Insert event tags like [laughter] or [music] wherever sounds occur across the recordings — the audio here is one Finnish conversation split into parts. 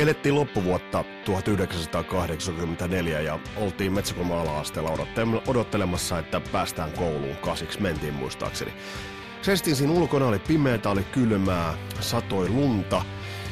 Elettiin loppuvuotta 1984 ja oltiin Metsäkulma ala-asteella odottelemassa, että päästään kouluun. Kasiksi mentiin muistaakseni. Sestiin siinä ulkona, oli pimeätä, oli kylmää, satoi lunta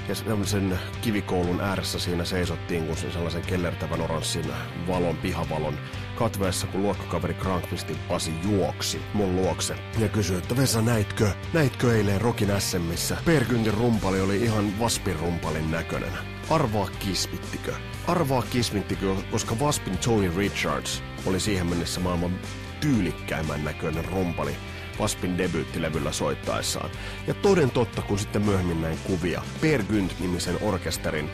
ja sen kivikoulun ääressä siinä seisottiin, kun sen sellaisen kellertävän oranssin valon, pihavalon katveessa, kun luokkakaveri Krankvistin Pasi juoksi mun luokse ja kysyi, että Vesa, näitkö, näitkö eilen Rokin SMissä? Perkyntin rumpali oli ihan Vaspin rumpalin näköinen. Arvaa kismittikö? Arvaa kismittikö, koska Vaspin Tony Richards oli siihen mennessä maailman tyylikkäimmän näköinen rumpali Waspin debyyttilevyllä soittaessaan. Ja toden totta, kun sitten myöhemmin näin kuvia Per Gynt-nimisen orkesterin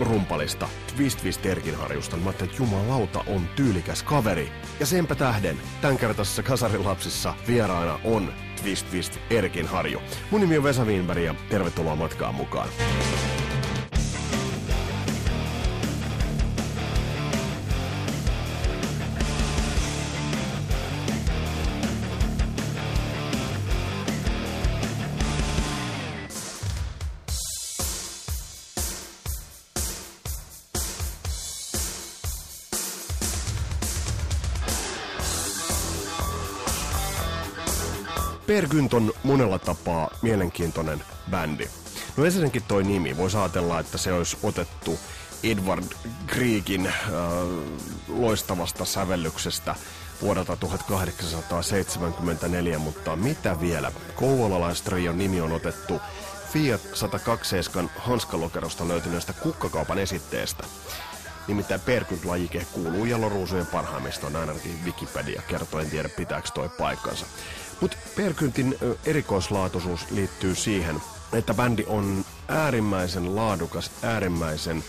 rumpalista Twist Twist Erkinharjusta, niin mä ajattelin, että jumalauta on tyylikäs kaveri. Ja senpä tähden, tämänkertaisessa Kasarilapsissa vieraana on Twist Twist Erkinharju. Mun nimi on Vesa Wienberg ja tervetuloa matkaan mukaan. Per Gynt on monella tapaa mielenkiintoinen bändi. No ensinnäkin toi nimi. Voisi ajatella, että se olisi otettu Edward Griekin äh, loistavasta sävellyksestä vuodelta 1874, mutta mitä vielä? Kouvolalaistrion nimi on otettu Fiat 127 hanskalokerosta löytyneestä kukkakaupan esitteestä. Nimittäin Perkynt-lajike kuuluu jaloruusujen parhaimmistoon, ainakin Wikipedia kertoo, en tiedä pitääkö toi paikkansa. Mutta Perkyntin erikoislaatuisuus liittyy siihen, että bändi on äärimmäisen laadukas, äärimmäisen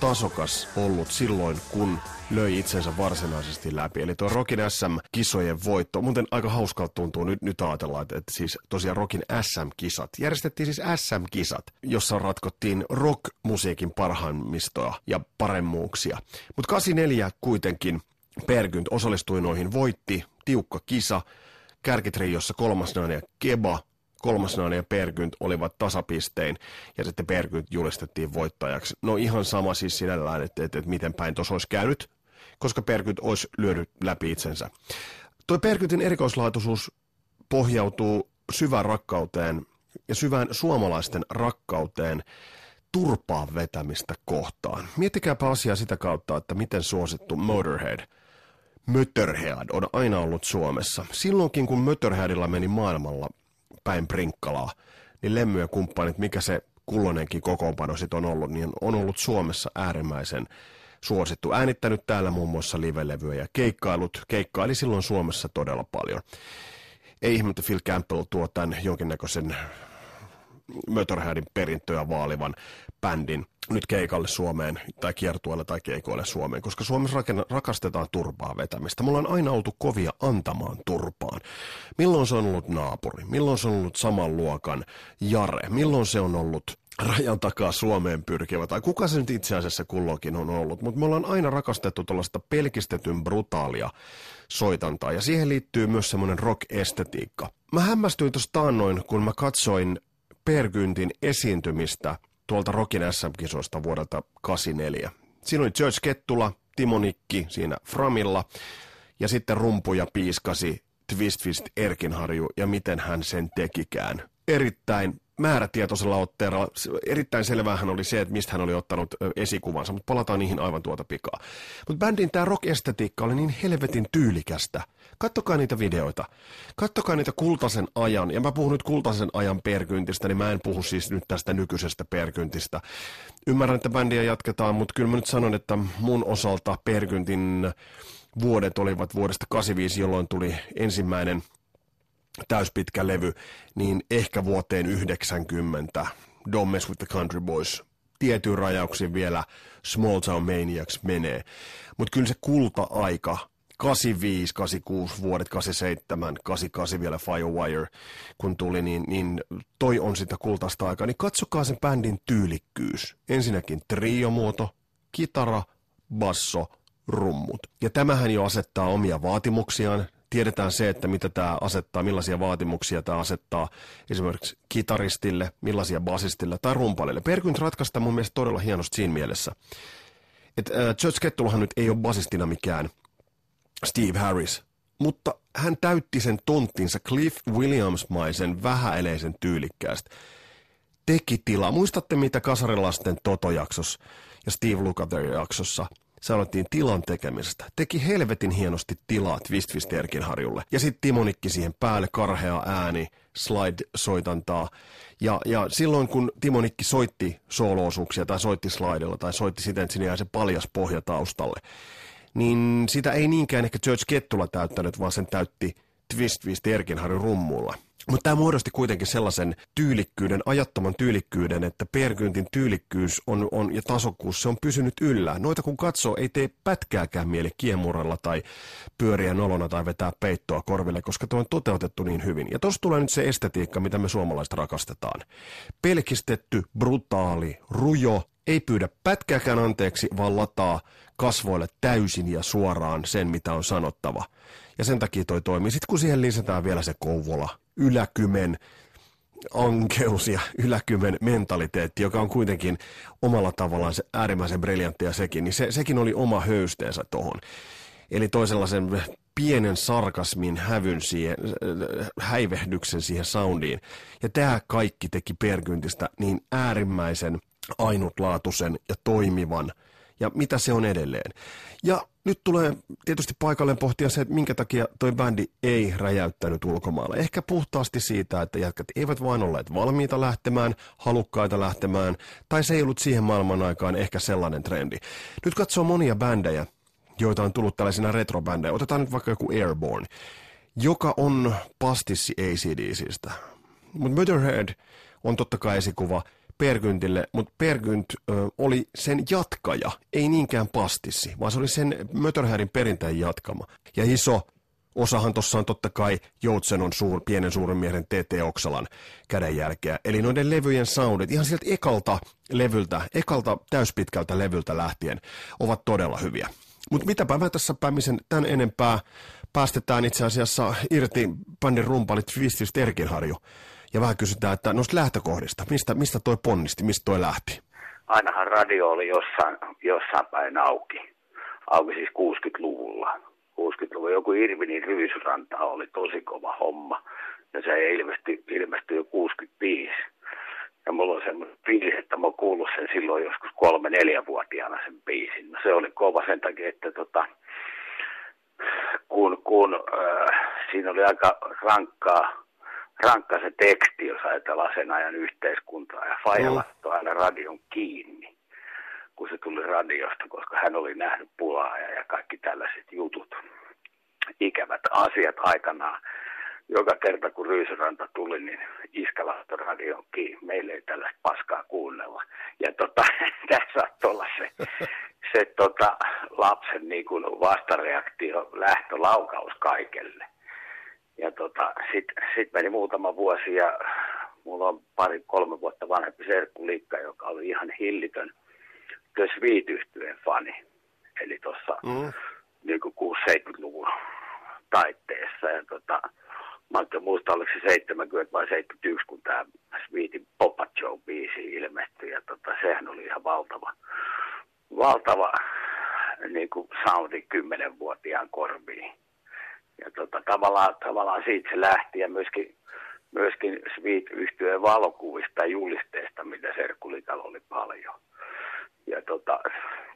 tasokas ollut silloin, kun löi itsensä varsinaisesti läpi. Eli tuo Rockin SM-kisojen voitto, muuten aika hauskalta tuntuu nyt, nyt ajatella, että, että siis tosiaan Rockin SM-kisat, järjestettiin siis SM-kisat, jossa ratkottiin rock-musiikin parhaimmistoa ja paremmuuksia. Mutta 84 kuitenkin Pergynt osallistui noihin, voitti, tiukka kisa, kärkitriossa kolmas ja Keba, kolmas ja Pergynt olivat tasapistein, ja sitten Pergynt julistettiin voittajaksi. No ihan sama siis sinällään, että, että, että miten päin tuossa olisi käynyt, koska Pergynt olisi lyönyt läpi itsensä. Tuo Pergyntin erikoislaatuisuus pohjautuu syvään rakkauteen ja syvään suomalaisten rakkauteen turpaan vetämistä kohtaan. Miettikääpä asiaa sitä kautta, että miten suosittu Motorhead – Mötterhead on aina ollut Suomessa. Silloinkin, kun Mötterheadilla meni maailmalla päin prinkkalaa, niin Lemmy ja kumppanit, mikä se kulloinenkin kokoonpano sit on ollut, niin on ollut Suomessa äärimmäisen suosittu. Äänittänyt täällä muun muassa livelevyä ja keikkailut. Keikkaili silloin Suomessa todella paljon. Ei ihme, että Phil Campbell tuo tämän jonkinnäköisen Motorheadin perintöä vaalivan bändin nyt keikalle Suomeen tai kiertueelle tai keikoille Suomeen, koska Suomessa rakenna, rakastetaan turpaa vetämistä. Me ollaan aina oltu kovia antamaan turpaan. Milloin se on ollut naapuri? Milloin se on ollut saman luokan Jare? Milloin se on ollut rajan takaa Suomeen pyrkivä, tai kuka se nyt itse asiassa kulloinkin on ollut, mutta me ollaan aina rakastettu tuollaista pelkistetyn brutaalia soitantaa, ja siihen liittyy myös semmoinen rock-estetiikka. Mä hämmästyin tuosta taannoin, kun mä katsoin Pergyntin esiintymistä tuolta Rockin SM-kisoista vuodelta 84. Siinä oli George Kettula, Timo Nikki siinä Framilla ja sitten rumpuja piiskasi Twist Twist Erkinharju ja miten hän sen tekikään. Erittäin määrätietoisella otteella. Erittäin selvähän oli se, että mistä hän oli ottanut esikuvansa, mutta palataan niihin aivan tuota pikaa. Mutta bändin tämä rock-estetiikka oli niin helvetin tyylikästä. Kattokaa niitä videoita. Kattokaa niitä kultaisen ajan, ja mä puhun nyt kultaisen ajan perkyntistä, niin mä en puhu siis nyt tästä nykyisestä perkyntistä. Ymmärrän, että bändiä jatketaan, mutta kyllä mä nyt sanon, että mun osalta perkyntin vuodet olivat vuodesta 85, jolloin tuli ensimmäinen täyspitkä levy, niin ehkä vuoteen 90 Don't Mess With The Country Boys tietyin rajauksin vielä Small Town Maniacs menee. Mutta kyllä se kulta-aika, 85, 86 vuodet, 87, 88 vielä Firewire, kun tuli, niin, niin toi on sitä kultaista aikaa. Niin katsokaa sen bändin tyylikkyys. Ensinnäkin triomuoto, kitara, basso, rummut. Ja tämähän jo asettaa omia vaatimuksiaan tiedetään se, että mitä tämä asettaa, millaisia vaatimuksia tämä asettaa esimerkiksi kitaristille, millaisia basistille tai rumpalille. Perkynt ratkaista mun mielestä todella hienosti siinä mielessä. Että äh, George Kettulahan nyt ei ole basistina mikään Steve Harris, mutta hän täytti sen tonttinsa Cliff Williams-maisen vähäeleisen tyylikkäästi. Teki tilaa. Muistatte, mitä Kasarilasten Toto-jaksossa ja Steve Lukather-jaksossa sanottiin tilan tekemisestä. Teki helvetin hienosti tilaa Twist harjulle. Ja sitten Timonikki siihen päälle, karhea ääni, slide-soitantaa. Ja, ja silloin kun Timonikki soitti sooloosuuksia tai soitti slidella tai soitti siten, että sinne jäi se paljas pohja taustalle, niin sitä ei niinkään ehkä George Kettula täyttänyt, vaan sen täytti Twist Twist Erkinharjun rummulla. Mutta tämä muodosti kuitenkin sellaisen tyylikkyyden, ajattoman tyylikkyyden, että Perkyntin tyylikkyys on, on, ja tasokkuus se on pysynyt yllä. Noita kun katsoo, ei tee pätkääkään mieli kiemuralla tai pyöriä nolona tai vetää peittoa korville, koska tuo on toteutettu niin hyvin. Ja tuossa tulee nyt se estetiikka, mitä me suomalaiset rakastetaan. Pelkistetty, brutaali, rujo, ei pyydä pätkääkään anteeksi, vaan lataa kasvoille täysin ja suoraan sen, mitä on sanottava. Ja sen takia toi toimii. Sitten kun siihen lisätään vielä se Kouvola, yläkymen ankeus ja yläkymen mentaliteetti, joka on kuitenkin omalla tavallaan se äärimmäisen briljanttia sekin, niin se, sekin oli oma höysteensä tuohon. Eli toisellaisen pienen sarkasmin hävyn siihen, häivehdyksen siihen soundiin. Ja tämä kaikki teki Perkyntistä niin äärimmäisen ainutlaatuisen ja toimivan, ja mitä se on edelleen. Ja nyt tulee tietysti paikalleen pohtia se, että minkä takia toi bändi ei räjäyttänyt ulkomailla. Ehkä puhtaasti siitä, että jätkät eivät vain olleet valmiita lähtemään, halukkaita lähtemään, tai se ei ollut siihen maailman aikaan ehkä sellainen trendi. Nyt katsoo monia bändejä, joita on tullut tällaisina retrobändejä. Otetaan nyt vaikka joku Airborne, joka on pastissi ACDCistä. Mutta Motorhead on totta kai esikuva – Pergyntille, mutta Pergynt oli sen jatkaja, ei niinkään pastissi, vaan se oli sen Mötörhärin perinteen jatkama. Ja iso osahan tuossa on totta kai Joutsenon suur, pienen suuren miehen TT Oksalan kädenjälkeä. Eli noiden levyjen soundit, ihan sieltä ekalta levyltä, ekalta täyspitkältä levyltä lähtien, ovat todella hyviä. Mutta mitäpä mä tässä päämisen tämän enempää päästetään itse asiassa irti bändin rumpalit Twistis Terkinharju ja vähän kysytään, että noista lähtökohdista, mistä, mistä toi ponnisti, mistä toi lähti? Ainahan radio oli jossain, jossain päin auki. Auki siis 60-luvulla. 60-luvulla joku Irvinin ryysranta oli tosi kova homma. Ja se ilmestyi, ilmestyi jo 65. Ja mulla on semmoinen biisi, että mä oon kuullut sen silloin joskus kolme-neljävuotiaana sen biisin. No se oli kova sen takia, että tota, kun, kun äh, siinä oli aika rankkaa rankka se teksti, jos ajatellaan sen ajan yhteiskuntaa. Ja Faija laittoi aina radion kiinni, kun se tuli radiosta, koska hän oli nähnyt pulaa ja kaikki tällaiset jutut. Ikävät asiat aikanaan. Joka kerta kun Ryysyranta tuli, niin iskä radion kiinni. Meillä ei tällaista paskaa kuunnella. Ja tota, [laughs] tässä saattoi olla se, se tota, lapsen niin kuin vastareaktio, lähtölaukaus kaikelle ja tota, sitten sit meni muutama vuosi ja mulla on pari, kolme vuotta vanhempi serkku Liikka, joka oli ihan hillitön The Sweet fani. Eli tuossa mm. niin 60-70-luvun taitteessa. Ja tota, mä en muista, oliko se 70 vai 71, kun tämä Sweetin Pop Joe-biisi ilmestyi. Ja tota, sehän oli ihan valtava, valtava niin kuin soundi kymmenenvuotiaan korviin ja tota, tavallaan, tavallaan siitä se lähti ja myöskin, myöskin sweet yhtyeen valokuvista ja julisteista, mitä Serkkulikalla oli paljon. Ja tota,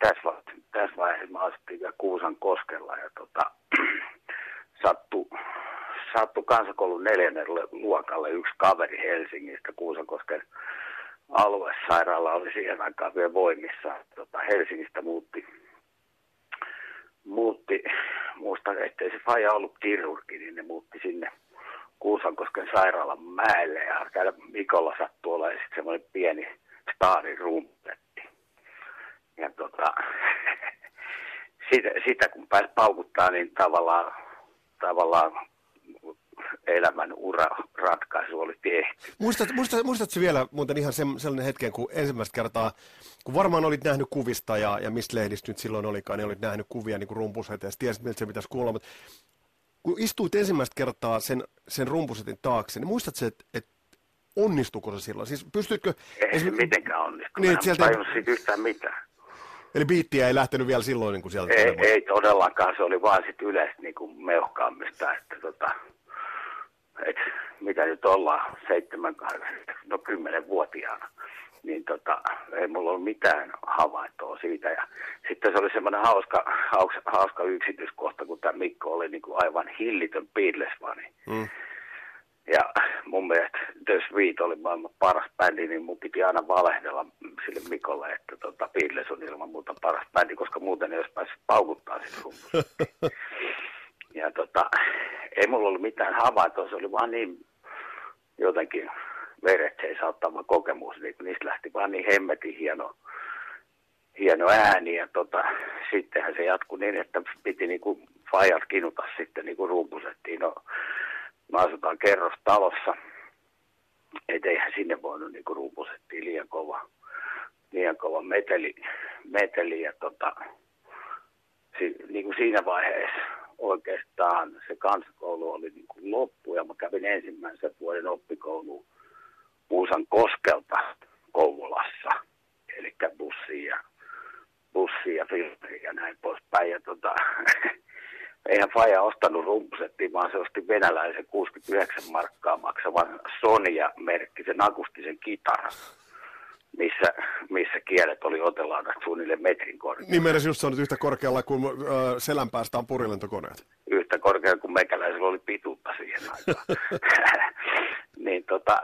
tässä, va- tässä vaiheessa mä asuttiin vielä Kuusan koskella ja tota, [clears throat] sattu, sattu kansakoulun neljännelle luokalle yksi kaveri Helsingistä Kuusankosken aluesairaala oli siihen aikaan vielä voimissa. Tota, Helsingistä muutti muutti, muista, ettei se faija ollut kirurgi, niin ne muutti sinne Kuusankosken sairaalan mäelle ja täällä Mikolla sattui olla sitten semmoinen pieni staarin rumpetti. Ja tota, [laughs] sitä, sitä, kun pääsi paukuttaa, niin tavallaan, tavallaan elämän ura ratkaisu oli tehty. Muistat, muistat, muistatko vielä muuten ihan sellainen hetken, kun ensimmäistä kertaa, kun varmaan olit nähnyt kuvista ja, ja mistä lehdistä nyt silloin olikaan, niin olit nähnyt kuvia niin rumpushete ja tiesit, miltä se pitäisi kuulla, mutta kun istuit ensimmäistä kertaa sen, sen rumpusetin taakse, niin muistatko, että et, onnistuiko se silloin? Siis pystytkö... Ei se mitenkään onnistu. Niin, en sieltä... tajunnut siitä yhtään mitään. Eli biittiä ei lähtenyt vielä silloin niin kuin sieltä? Ei, ei todellakaan, se oli vaan sitten yleistä niin kuin meuhkaamista, että tota, et, mitä nyt ollaan, seitsemän, no kymmenen vuotiaana, niin tota, ei mulla ollut mitään havaintoa siitä. Ja sitten se oli semmoinen hauska, hauska, hauska yksityiskohta, kun tämä Mikko oli niin kuin aivan hillitön Beatles-fani. Mm. Ja mun mielestä The Sweet oli maailman paras bändi, niin mun piti aina valehdella sille Mikolle, että tota, Beatles on ilman muuta paras bändi, koska muuten ei olisi päässyt paukuttaa sitä [laughs] Ja tota, ei mulla ollut mitään havaintoa, se oli vaan niin jotenkin veretseis ottava kokemus, niin niistä lähti vaan niin hemmetin hieno, hieno ääni ja tota, sittenhän se jatkui niin, että piti niinku fajat kinuta sitten niinku rumpusettiin. No, me asutaan kerrostalossa, et eihän sinne voinut niinku rumpusettiin liian kova, liian kova meteli, meteli ja tota, si, niinku siinä vaiheessa oikeastaan se kansakoulu oli niin kuin loppu ja mä kävin ensimmäisen vuoden oppikouluun Puusan koskelta Kouvolassa, eli bussia ja, bussia ja ja näin poispäin. Ja tota, [laughs] eihän Faja ostanut rumpusettiin, vaan se osti venäläisen 69 markkaa maksavan Sonia-merkkisen akustisen kitaran missä, missä kielet oli otelaudat suunnilleen metrin korkealla. Niin meidän just sanonut yhtä korkealla kuin äh, selän päästä on purilentokoneet. Yhtä korkealla kuin mekäläisellä oli pituutta siihen aikaan. [laughs] niin tota,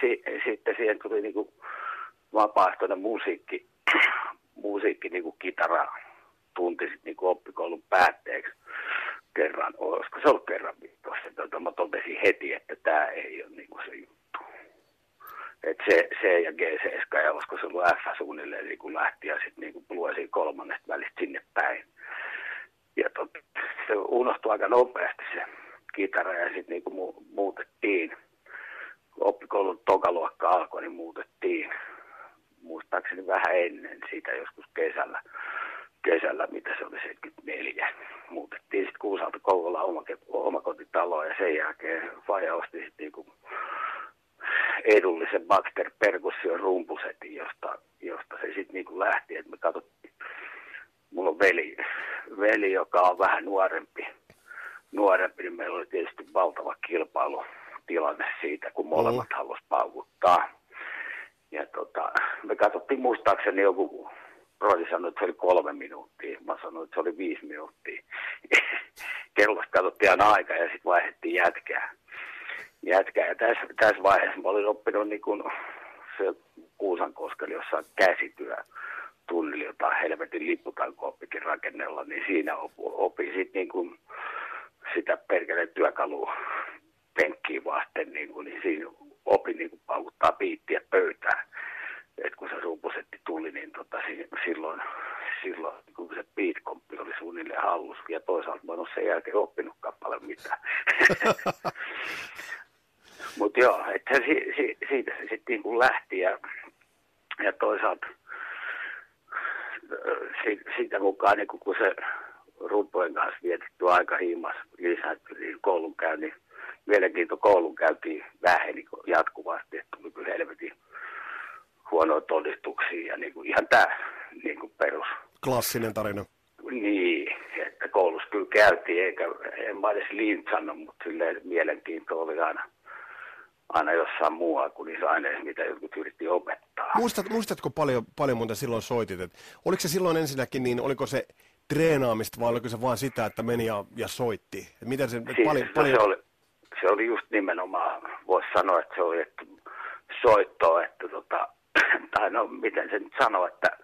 si, sitten siihen tuli niinku vapaaehtoinen musiikki, musiikki niinku kitara tunti sitten niinku oppikoulun päätteeksi kerran, olisiko se ollut kerran viikossa. Tota, mä totesin heti, että tämä ei ole niinku se juttu. Et C, C ja G, C ja olisiko se ollut F suunnilleen niin kuin lähti ja sitten niin kuin kolmannesta välistä sinne päin. Ja tot, se unohtui aika nopeasti se kitara ja sitten niin kuin mu- muutettiin oppikoulun tokaluokka alkoi, niin muutettiin muistaakseni vähän ennen siitä joskus kesällä, kesällä mitä se oli 74. Muutettiin sitten Kuusalta Kouvola omakotitaloon ja sen jälkeen Faja osti sitten niinku edullisen Baxter Percussion rumpusetin, josta, josta se sitten niinku lähti. Et me katsottiin, mulla on veli, veli, joka on vähän nuorempi, nuorempi, niin meillä oli tietysti valtava kilpailu tilanne siitä, kun molemmat mm. halusi paukuttaa. Ja tota, me katsottiin muistaakseni joku, Rodi sanoi, että se oli kolme minuuttia. Mä sanoin, että se oli viisi minuuttia. [laughs] Kellosta katsottiin aina aika ja sitten vaihdettiin jätkää. Jätkää. Ja tässä, tässä vaiheessa mä olin oppinut niin kun se Kuusankoskeli jossain käsityö tunnilla, jota helvetin lipputankooppikin rakennella, niin siinä opin sitten niin sitä perkeleen työkalua penkkiin vasten, niin, kuin, niin siinä opin niin kuin paukuttaa piittiä pöytään. Et kun se ruupusetti tuli, niin tota, silloin, silloin kun se beatkomppi oli suunnilleen hallus, ja toisaalta mä en ole sen jälkeen oppinutkaan paljon mitään. [laughs] Mutta joo, että si, si, siitä se sitten niin lähti ja, ja toisaalta si, siitä mukaan niin kun se rumpojen kanssa vietetty aika himas lisääntyi koulunkäynnin mielenkiinto koulun käytiin väheni niin jatkuvasti, että tuli kyllä helvetin huonoja todistuksia ja niin kuin ihan tämä niin kuin perus. Klassinen tarina. Niin, että koulussa kyllä käytiin, eikä en mä edes lintsannut, mutta silleen mielenkiinto oli aina, aina jossain muualla kuin niissä aineissa, mitä jotkut yritti opettaa. Muistat, muistatko paljon, paljon muuta silloin soitit? Et oliko se silloin ensinnäkin, niin oliko se treenaamista vai oliko se vain sitä, että meni ja, ja soitti? Et miten se, siis, paljon, paljon... se oli, se oli just nimenomaan, voisi sanoa, että se oli että soittoa, että tota, [clears throat] tai no miten se nyt sanoo, että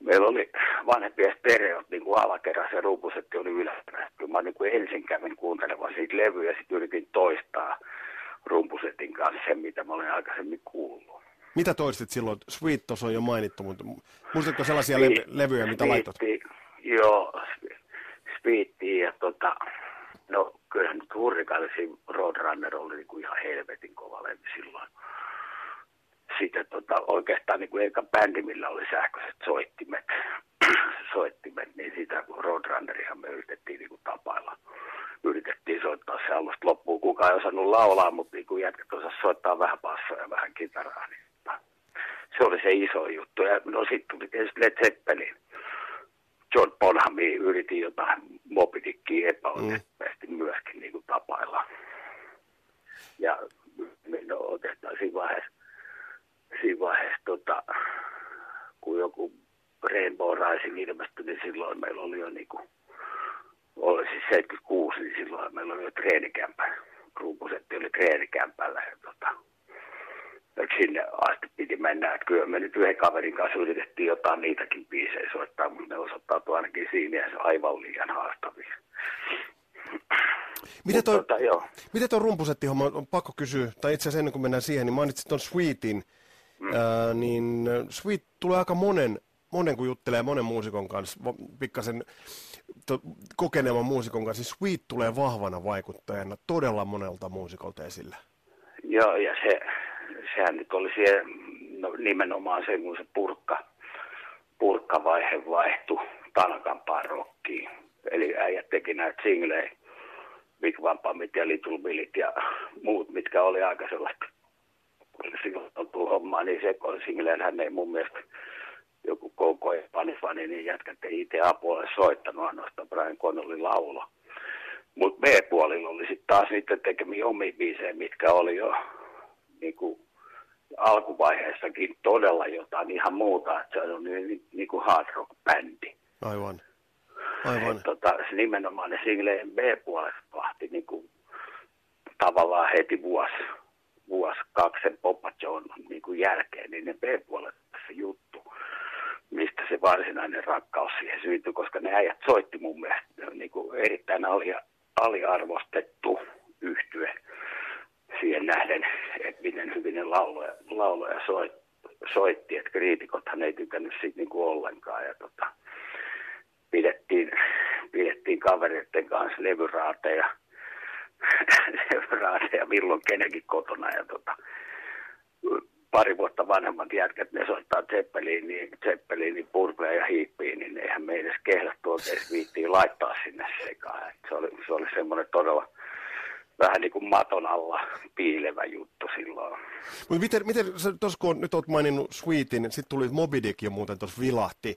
meillä oli vanhempia stereot niin kuin alakerrassa ja ruupusetti oli yläperässä. Mä niin kuin ensin kävin kuuntelemaan siitä levyä ja sitten yritin toistaa rumpusetin kanssa sen, mitä mä olin aikaisemmin kuullut. Mitä toistit silloin? Sweet tuossa on jo mainittu, mutta muistatko sellaisia le- levyjä, mitä laitot? Joo, Sweetia ja tota, no kyllähän nyt Hurrikansin Roadrunner oli niin kuin ihan helvetin kova levy silloin. Sitten tota, oikeastaan niin kuin eka bändi, millä oli sähköiset soittimet, [clears throat] soittimet niin sitä Roadrunnerihan me yritettiin niin kuin tapailla yritettiin soittaa se alusta loppuun. Kukaan ei osannut laulaa, mutta niin kuin jätkät osasivat soittaa vähän bassoa ja vähän kitaraa. Niin, se oli se iso juttu. Ja no sitten tuli tietysti Led Zeppelin. John Bonhami yritin jotain Moby Dickia epäonnistuneesti mm. myöskin niin kuin tapailla. Ja no, oikeastaan siinä vaiheessa, siinä vaiheessa tota, kun joku Rainbow Rising ilmestyi, niin silloin meillä oli jo niin kuin, oli siis 76, niin silloin meillä oli jo treenikämpä. Rumpusetti oli treenikämpällä ja tota, että sinne asti piti mennä. Että kyllä me nyt yhden kaverin kanssa yritettiin jotain niitäkin biisejä soittaa, mutta ne osoittautui ainakin siinä aivan liian haastavia. Miten tuo, tota, miten tuo rumpusettihomma, on pakko kysyä, tai itse asiassa ennen kuin mennään siihen, niin mainitsit tuon Sweetin, mm. ää, niin Sweet tulee aika monen, monen kun juttelee monen muusikon kanssa, pikkasen to, kokeneemman muusikon kanssa, niin Sweet tulee vahvana vaikuttajana todella monelta muusikolta esille. Joo, ja se, sehän nyt oli siellä no, nimenomaan se, kun se purkka, purkkavaihe vaihtui tankampaan rokkiin. Eli äijät teki näitä singlejä, Big Vampamit ja Little Billit ja muut, mitkä oli aika sellaista silloin hommaa, niin se singleen hän ei mun mielestä joku koko panifani, niin jätkät ei itse apualle soittanut ainoastaan Brian Connolly laulo. Mutta B-puolilla oli sitten taas niiden tekemiä omia biisejä, mitkä oli jo niin kuin alkuvaiheessakin todella jotain ihan muuta, että se on niin, niin, niin kuin hard rock-bändi. Aivan. Aivan. Et, tota, se nimenomaan ne singleen B-puolet vahti niin kuin, tavallaan heti vuosi, vuosi kaksi sen Papa John niin kuin jälkeen, niin ne B-puolet se juttu, mistä se varsinainen rakkaus siihen syntyi, koska ne äijät soitti mun mielestä niin kuin erittäin alia, aliarvostettu yhtye siihen nähden, että miten hyvin ne lauloja, lauloja soit, soitti, että kriitikothan ei tykännyt siitä niin kuin ollenkaan. Ja tota, pidettiin, pidettiin kavereiden kanssa levyraateja, [laughs] levyraateja milloin kenenkin kotona. Ja tota, pari vuotta vanhemmat jätkät, ne soittaa Zeppeliin, Zeppeliin purpea ja hiippiin, niin eihän me edes kehdattu oikein viittiin laittaa sinne sekaan. Et se oli, se oli semmoinen todella vähän niin kuin maton alla piilevä juttu silloin. Mutta miten, miten tuossa kun nyt olet maininnut Sweetin, sitten tuli Moby Dick jo muuten tuossa vilahti,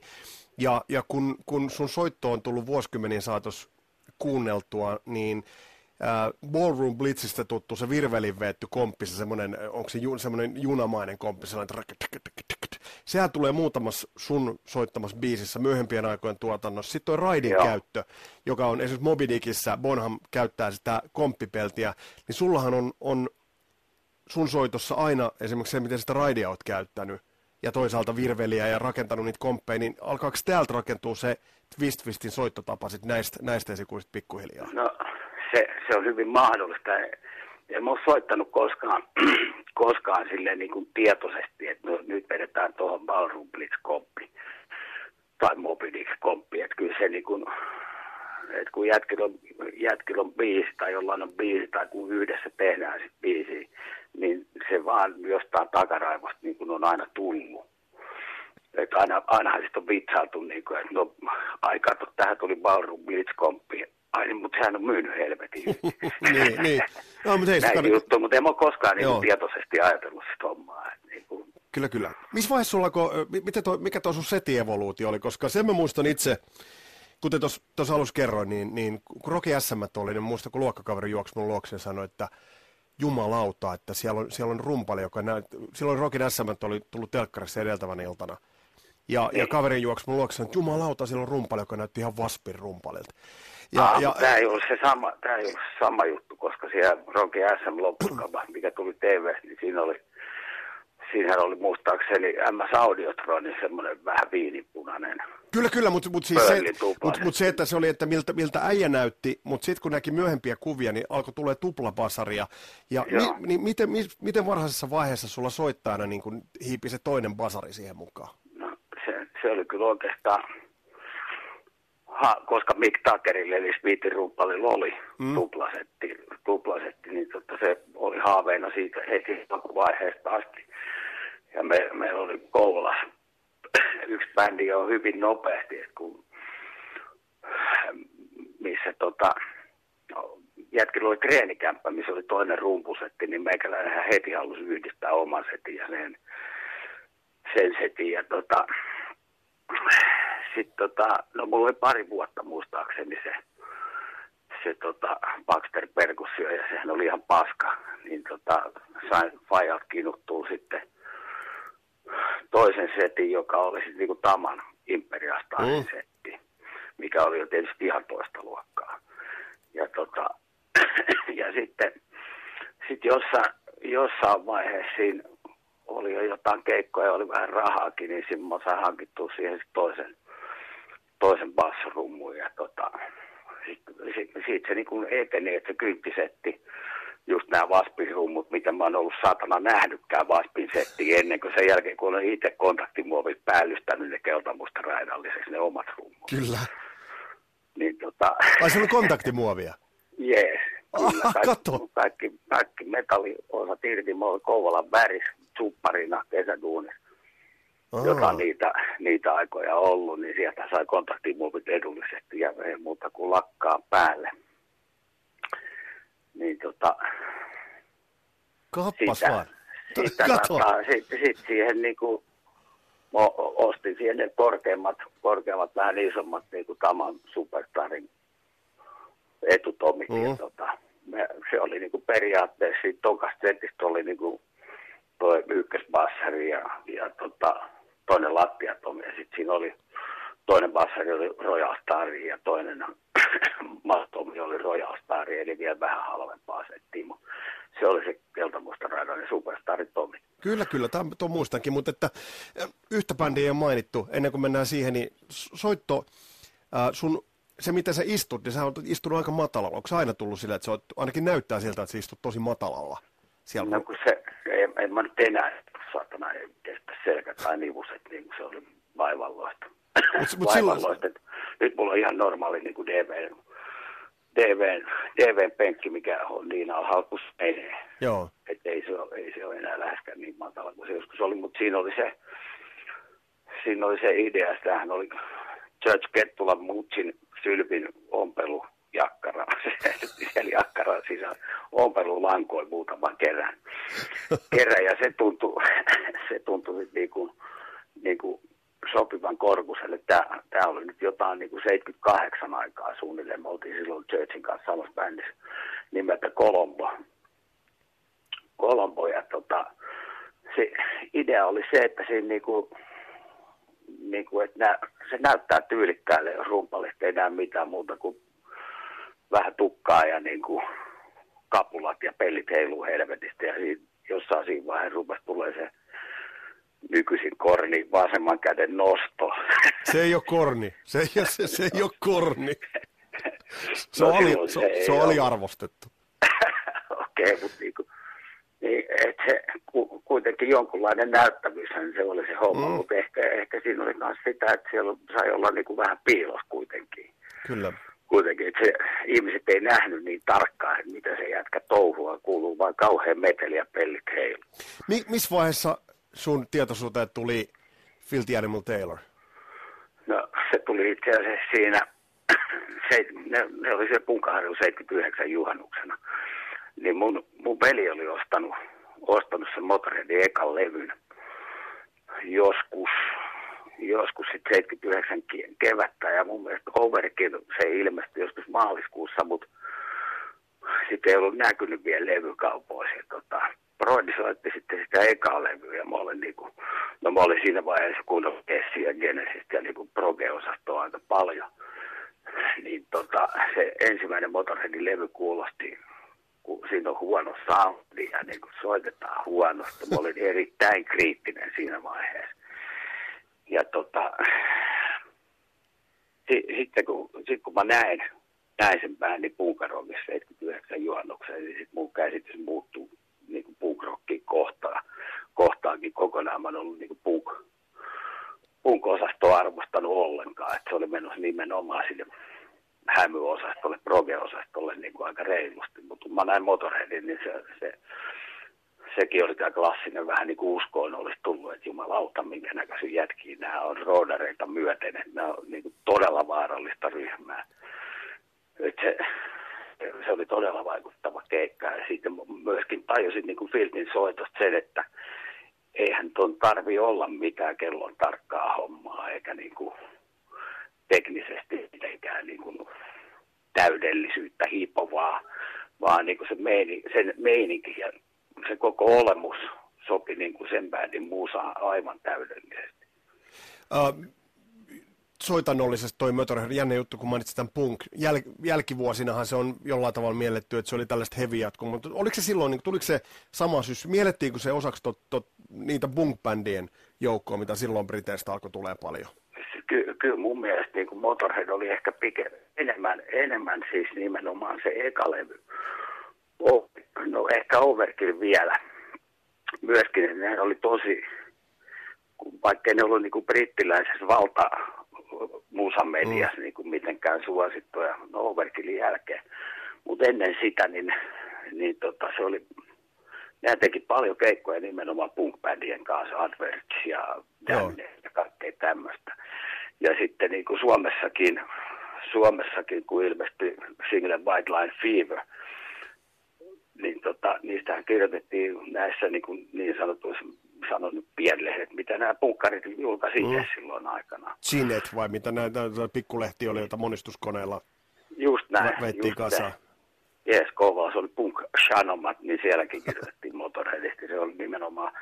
ja, ja kun, kun sun soitto on tullut vuosikymmenien saatossa kuunneltua, niin äh, Ballroom Blitzistä tuttu se virvelin veetty komppi, se semmoinen, onko se ju, semmoinen junamainen komppi, sellainen sehän tulee muutamassa sun soittamassa biisissä myöhempien aikojen tuotannossa. Sitten on raidin Joo. käyttö, joka on esimerkiksi Moby Dickissä, Bonham käyttää sitä komppipeltiä, niin sullahan on, on sun soitossa aina esimerkiksi se, miten sitä raidia oot käyttänyt, ja toisaalta virveliä ja rakentanut niitä komppeja, niin alkaako täältä rakentua se Twist Twistin soittotapa sit näistä, näistä esikuista pikkuhiljaa? No, se, se on hyvin mahdollista. En ole soittanut koskaan, [clears throat] koskaan silleen niin kuin tietoisesti, että no, nyt vedetään tuohon Ballroom Blitz-komppi tai Moby komppi Että kyllä se niin kuin, että kun jätkillä on, jätkillä on biisi tai jollain on biisi tai kun yhdessä tehdään sitten biisi, niin se vaan jostain takaraivosta niin kuin on aina tullut. Että aina, ainahan sitten on vitsailtu, niin kuin, että no aikaa tähän tuli Ballroom Blitz-komppi, Ai niin, mutta sehän on myynyt helvetin [laughs] niin, niin. No, mutta ei Näin kannat... juttu, mutta en ole koskaan niin tietoisesti ajatellut sitä hommaa. Niin kuin... Kyllä, kyllä. Missä vaiheessa sulla, kun, miten toi, mikä tuo sun setievoluutio oli? Koska sen mä muistan itse, kuten tuossa alussa kerroin, niin, niin kun Roki SM oli, niin muista kun luokkakaveri juoksi mun luokse ja sanoi, että jumalauta, että siellä on, siellä on rumpali, joka näyt, silloin Rokin SM oli tullut telkkarissa edeltävän iltana. Ja, ja niin. kaveri juoksi mun luokse, että jumalauta, siellä on rumpali, joka näytti ihan Vaspin rumpalilta. Ja, ah, ja, tämä ei ollut se sama, tämä ei ollut se sama juttu, koska siellä Rocky SM loppukava, [clears throat] mikä tuli TV, niin siinä oli, siinähän oli muistaakseni MS Audiotronin semmoinen vähän viinipunainen. Kyllä, kyllä, mutta mut siis se, mut, mut se, että se oli, että miltä, miltä äijä näytti, mutta sitten kun näki myöhempiä kuvia, niin alkoi tulee tuplabasaria. Ja mi, niin miten, mi, miten varhaisessa vaiheessa sulla soittajana niin kun hiipi se toinen basari siihen mukaan? No, se, se oli kyllä oikeastaan ha, koska Mick Tuckerille eli Smithin rumpalilla oli mm. tuplasetti, tuplasetti, niin totta se oli haaveena siitä heti vaiheesta asti. Ja me, meillä oli Kouvolassa yksi bändi jo hyvin nopeasti, että kun, missä tota, jätkillä oli treenikämppä, missä oli toinen rumpusetti, niin meikäläinen heti halusi yhdistää oman setin ja sen, sen setin. Ja tota, sitten tota, no mulla oli pari vuotta muistaakseni se, se tota, Baxter perkussio ja sehän oli ihan paska. Niin tota, sain Fajat kinuttua sitten toisen setin, joka oli sitten niinku Taman imperiastaanin mm. setti, mikä oli jo tietysti ihan toista luokkaa. Ja, tota, [clears throat] ja sitten sit jossain, jossain vaiheessa siinä oli jo jotain keikkoja, oli vähän rahaakin, niin siinä mä sain hankittua siihen toisen, toisen bassorummun. Ja tota, sitten sit, sit se niin eteni, että se kynttisetti just nämä Vaspin-rummut, mitä mä oon ollut saatana nähnytkään Vaspin settiä ennen kuin sen jälkeen, kun olen itse kontaktimuovit päällystänyt ne keltamusta raidalliseksi ne omat rummut. Kyllä. Niin tota... Ai se on kontaktimuovia? [laughs] Jees. Aha, kaikki, kato. kaikki, kaikki metalliosat irti, mä olin Kouvolan väris supparina kesäduunissa, Joka on niitä, niitä aikoja ollut, niin sieltä sai kontaktimuovit edullisesti ja ei muuta kuin lakkaa päälle. Niin tota, Kappas siitä, vaan. siitä Kato. sitten sit siihen niinku, ostin siihen ne korkeimmat, korkeimmat vähän isommat niinku Taman Superstarin etutomit. Mm. Ja tota, me, se oli niinku periaatteessa siitä tokasta setistä oli niinku toi ykkösbassari ja, ja tota, toinen lattiatomi ja sitten siinä oli toinen bassari oli Royal Star ja toinen [coughs] matomi oli Royal Star, eli vielä vähän halvempaa settiä, mutta se oli se keltamusta raidainen Superstari Tomi. Kyllä, kyllä, tämä tuon muistankin, mutta että äh, yhtä bändiä ei ole mainittu, ennen kuin mennään siihen, niin soitto, äh, sun, se mitä sä istut, niin sä oot istunut aika matalalla. Onko se aina tullut sillä, että oot, ainakin näyttää siltä, että sä istut tosi matalalla? Siellä No kun se, en, en mä nyt enää, saatana, ei kestä selkä tai nivuset, niin kuin se oli vaivalloista. Mut- mut silloin- vaivalloista. että Nyt mulla on ihan normaali niin kuin DV, DV, DVn penkki, mikä on niin alhaalla menee. Joo. Että ei se, ole, ei se ole enää läheskään niin matala kuin se joskus oli, mutta siinä oli se, siinä oli se idea, sitähän oli Church Kettulan Mutsin sylvin ompelu jakkara, [laughs] siellä jakkaran sisällä ompelu lankoi muutaman kerran. kerran ja se tuntui, [laughs] se tuntui niin kuin, niin kuin sopivan korkuselle. Tämä, oli nyt jotain niin kuin 78 aikaa suunnilleen. Me oltiin silloin Churchin kanssa samassa bändissä nimeltä Colombo. Colombo ja tota, se idea oli se, että siinä niinku, niinku, että nää, se näyttää tyylikkäälle, jos rumpalista ei näe mitään muuta kuin vähän tukkaa ja niinku, kapulat ja pellit heiluu helvetistä. Ja siinä, jossain siinä vaiheessa rupesi tulee se nykyisin korni vasemman käden nosto. [laughs] Se ei ole korni. Se ei, ole- se, se ei ole korni. Se, No oli, se, se se oli arvostettu. [laughs] Okei, okay, mutta niinku, niin, et se ku, kuitenkin jonkunlainen näyttävyyshän se oli se homma, Mm. mutta ehkä, ehkä siinä oli myös sitä, että siellä sai olla niinku vähän piilos kuitenkin. Kyllä. Kuitenkin, että se, ihmiset ei nähnyt niin tarkkaan, että mitä se jätkä touhua kuuluu, vaan kauhean meteli ja pellit heilu. Mi, missä vaiheessa sun tietoisuuteen tuli Filthy Animal Taylor? No se tuli itse asiassa siinä, [clears throat] se, ne, ne oli se punkaharju 79 juhannuksena. Niin mun, mun veli oli ostanut, ostanut sen Motorheadin ekan levyn joskus, joskus sitten 79 ke- kevättä ja mun mielestä Overkill se ilmestyi joskus maaliskuussa, mutta sitten ei ollut näkynyt vielä levykaupoissa. Tota, Broidi soitti sitten sitä ekaa levyä ja mä olin, niinku, no mä olin siinä vaiheessa kuunnellut ja Genesistä ja niinku proge-osastoa aika paljon. Niin tota, se ensimmäinen Motorheadin levy kuulosti, kun siinä on huono soundi ja niin soitetaan huonosti. Mä olin erittäin kriittinen siinä vaiheessa. Ja tota, si- sitten kun, sit kun mä näin, näin sen bändin punkarokissa 79 juhannukseen, niin sitten mun käsitys muuttuu niin kuin punkrockiin kohtaan, kohtaankin kokonaan. Mä en ollut niin punk, punk-osastoa arvostanut ollenkaan, että se oli menossa nimenomaan sinne hämyosastolle, proge-osastolle niin kuin aika reilusti. Mutta kun mä näin Motorheadin, niin se, se, sekin oli tämä klassinen vähän niin kuin uskoon olisi tullut, että jumalauta, minkä näköisiä jätkiä nämä on roodareita myöten, että nämä on niin kuin todella vaarallista ryhmää. Et se, se oli todella vaikuttava keikka. Ja sitten myöskin tajusin niin kuin Filtin soitosta sen, että eihän tuon tarvi olla mitään kellon tarkkaa hommaa, eikä niin kuin teknisesti mitenkään niin kuin täydellisyyttä hiipovaa, vaan niin kuin se meini, sen meininki ja se koko olemus sopi niin kuin sen bändin muusaan aivan täydellisesti. Uh, soitannollisesti toi Motorhead, jännä juttu, kun mainitsit tämän punk. Jäl, jälkivuosinahan se on jollain tavalla mielletty, että se oli tällaista heavy jatkoa, mutta oliko se silloin, niin, tuliko se sama syys, miellettiinkö se osaksi tot, tot, niitä punk-bändien joukkoa, mitä silloin Briteistä alkoi tulee paljon? Ky- kyllä mun mielestä niin kuin Motorhead oli ehkä pike, enemmän, enemmän siis nimenomaan se eka levy. Oh, no ehkä Overkill vielä. Myöskin ne oli tosi, vaikka ne ollut niin kuin brittiläisessä valta, muusan mediassa mm. niin kuin mitenkään suosittuja no Overkillin jälkeen. Mutta ennen sitä, niin, niin tota, se oli, nämä teki paljon keikkoja nimenomaan punk kanssa, Adverts ja Damned ja kaikkea tämmöistä. Ja sitten niin kuin Suomessakin, Suomessakin, kun ilmestyi single White Line Fever, niin tota, niistähän kirjoitettiin näissä niin, kuin niin sanotuissa sanon nyt pienlehdet, mitä nämä punkkarit julkaisi mm. silloin aikana. Cinet vai mitä näitä pikkulehti oli, jota monistuskoneella just näin, veittiin just kasaan? Jees, kova, se oli Punk Shanomat, niin sielläkin kirjoitettiin Motorheadista, se oli nimenomaan,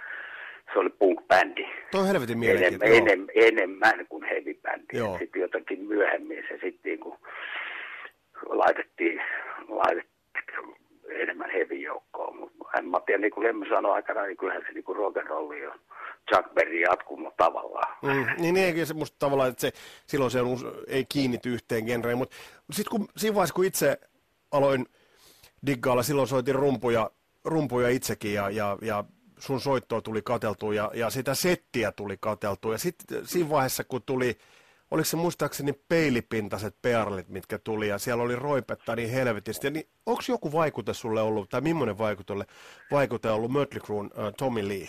se oli punk-bändi. Tuo on helvetin mielenkiintoista. Enem, enem, enemmän kuin heavy-bändi. Sitten jotenkin myöhemmin se sitten niin laitettiin, laitettiin enemmän heavy joukkoon, mutta en mä tiedä, niin kuin Lemmy sanoi aikana, niin kyllähän se niin kuin rock'n'rolli on Chuck Berry jatkumo tavallaan. Mm, niin eikä se musta tavallaan, että se, silloin se on, ei kiinnity yhteen genreen, mutta sitten kun, siinä vaiheessa, kun itse aloin diggailla, silloin soitin rumpuja, rumpuja itsekin ja, ja, ja sun soittoa tuli kateltua ja, ja sitä settiä tuli kateltua. Ja sitten siinä vaiheessa, kun tuli oliko se muistaakseni peilipintaiset pearlit, mitkä tuli, ja siellä oli roipetta niin helvetisti. Niin, onko joku vaikute sulle ollut, tai millainen vaikute, vaikute ollut Mötley Cruen uh, Tommy Lee?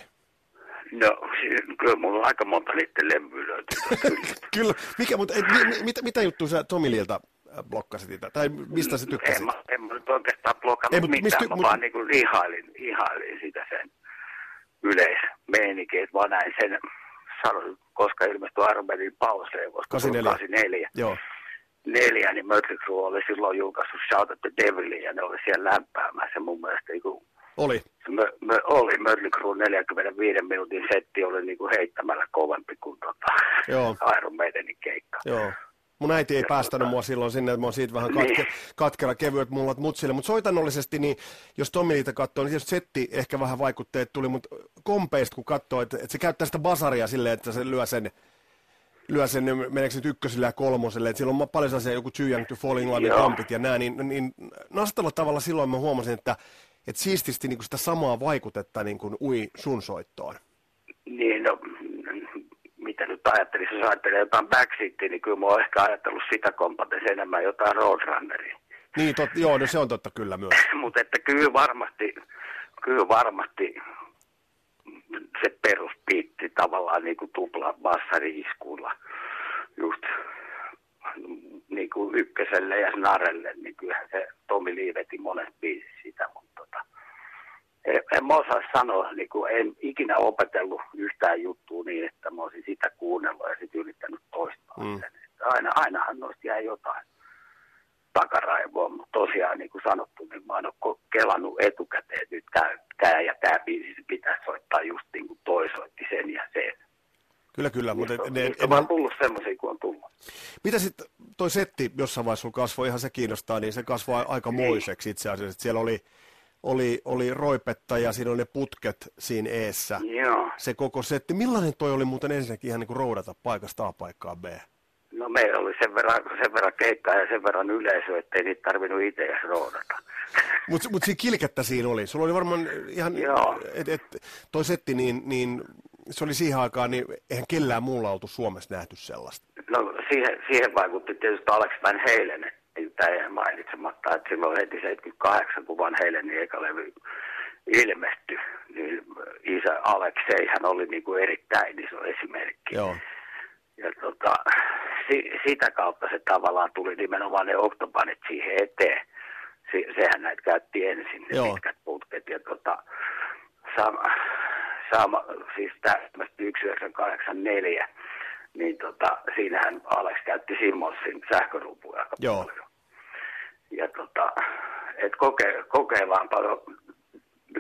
No, [laughs] kyllä mulla on aika monta niiden levyä [laughs] kyllä, mikä, mutta et, mi, mit, mitä juttua sä Tommy Leeltä äh, blokkasit itse? Tai mistä sä tykkäsit? En mä, en mä nyt oikeastaan blokannut ei, mitään, mistä, mä mut... vaan niin ihailin, ihailin sitä sen yleismeininkiä, että vaan näin sen sanon, koska ilmestyi Iron Manin pauseen, koska 84. 84. Joo. Neljä, niin Mötley Crue oli silloin julkaissut Shout at the Devilin ja ne oli siellä lämpäämässä mun mielestä niin kuin, oli. Mö, mö, oli Mötley Crue 45 minuutin setti oli niin kuin heittämällä kovempi kuin tota, Joo. Iron Maidenin keikka. Joo. Mun äiti ei ja päästänyt tota... mua silloin sinne, että mä oon siitä vähän katke, niin. katkera kevyet mullat mutsille. Mutta soitannollisesti, niin jos Tommi niitä katsoo, niin tietysti setti ehkä vähän vaikutteet tuli, mutta kompeista kun katsoo, että, että se käyttää sitä basaria silleen, että se lyö sen lyö sen, meneekö nyt ykköselle ja kolmoselle, että siellä on paljon sellaisia joku Young to Fall in Love ja nää, niin, niin nastalla tavalla silloin mä huomasin, että, että siististi niin sitä samaa vaikutetta niin kuin ui sun soittoon. Niin, no nyt ajattelisi, jos ajattelee jotain backseatia, niin kyllä mä oon ehkä ajatellut sitä kompaten enemmän jotain Roadrunneria. Niin, tot, joo, no se on totta kyllä myös. [laughs] Mutta että kyllä varmasti, kyllä varmasti se peruspiitti tavallaan niin kuin tupla bassari-iskulla just niin kuin ykköselle ja snarelle, niin kyllähän se Tomi Liiveti monet biisit sitä, mutta tota, en, en mä osaa sanoa, niin kuin en ikinä opetellut yhtään juttua niin, että mä olisin sitä kuunnellut ja sitten yrittänyt toistaa mm. sen. Että aina, ainahan noista jäi jotain takaraivoa, mutta tosiaan niin kuin sanottu, niin mä en ole kelannut etukäteen, että nyt tämä, tämä ja tämä biisi pitäisi soittaa just niin kuin toi soitti sen ja sen. Kyllä, kyllä. Mutta ne, ne, ne, on tullut semmoisia kuin on tullut. Mitä sitten toi setti jossain vaiheessa sulla kasvoi, ihan se kiinnostaa, niin se kasvoi aika niin. moiseksi itse asiassa. Siellä oli oli, oli roipetta ja siinä oli ne putket siinä eessä. Joo. Se koko setti. Millainen toi oli muuten ensinnäkin ihan niin kuin roudata paikasta A paikkaan B? No meillä oli sen verran, sen verran keikkaa ja sen verran yleisö, ettei niitä tarvinnut itse edes roudata. [laughs] Mutta mut siinä kilkettä siinä oli. Sulla oli varmaan ihan, että et, toi setti, niin, niin se oli siihen aikaan, niin eihän kellään muulla oltu Suomessa nähty sellaista. No siihen, siihen vaikutti tietysti Alex Van Halen, tämä mainitsematta, että silloin heti 78, kun Van Halenin eka levy ilmestyi, niin isä Aleksei hän oli niin kuin erittäin iso esimerkki. Joo. Ja tota, si, sitä kautta se tavallaan tuli nimenomaan ne oktobanit siihen eteen se, sehän näitä käytti ensin, ne Joo. pitkät putket. Ja tota, sama, sama siis tämmöistä 1984, niin tota, siinähän Alex käytti Simmonsin sähkörumpuja aika Joo. paljon. Ja tota, et koke, kokeillaan paljon,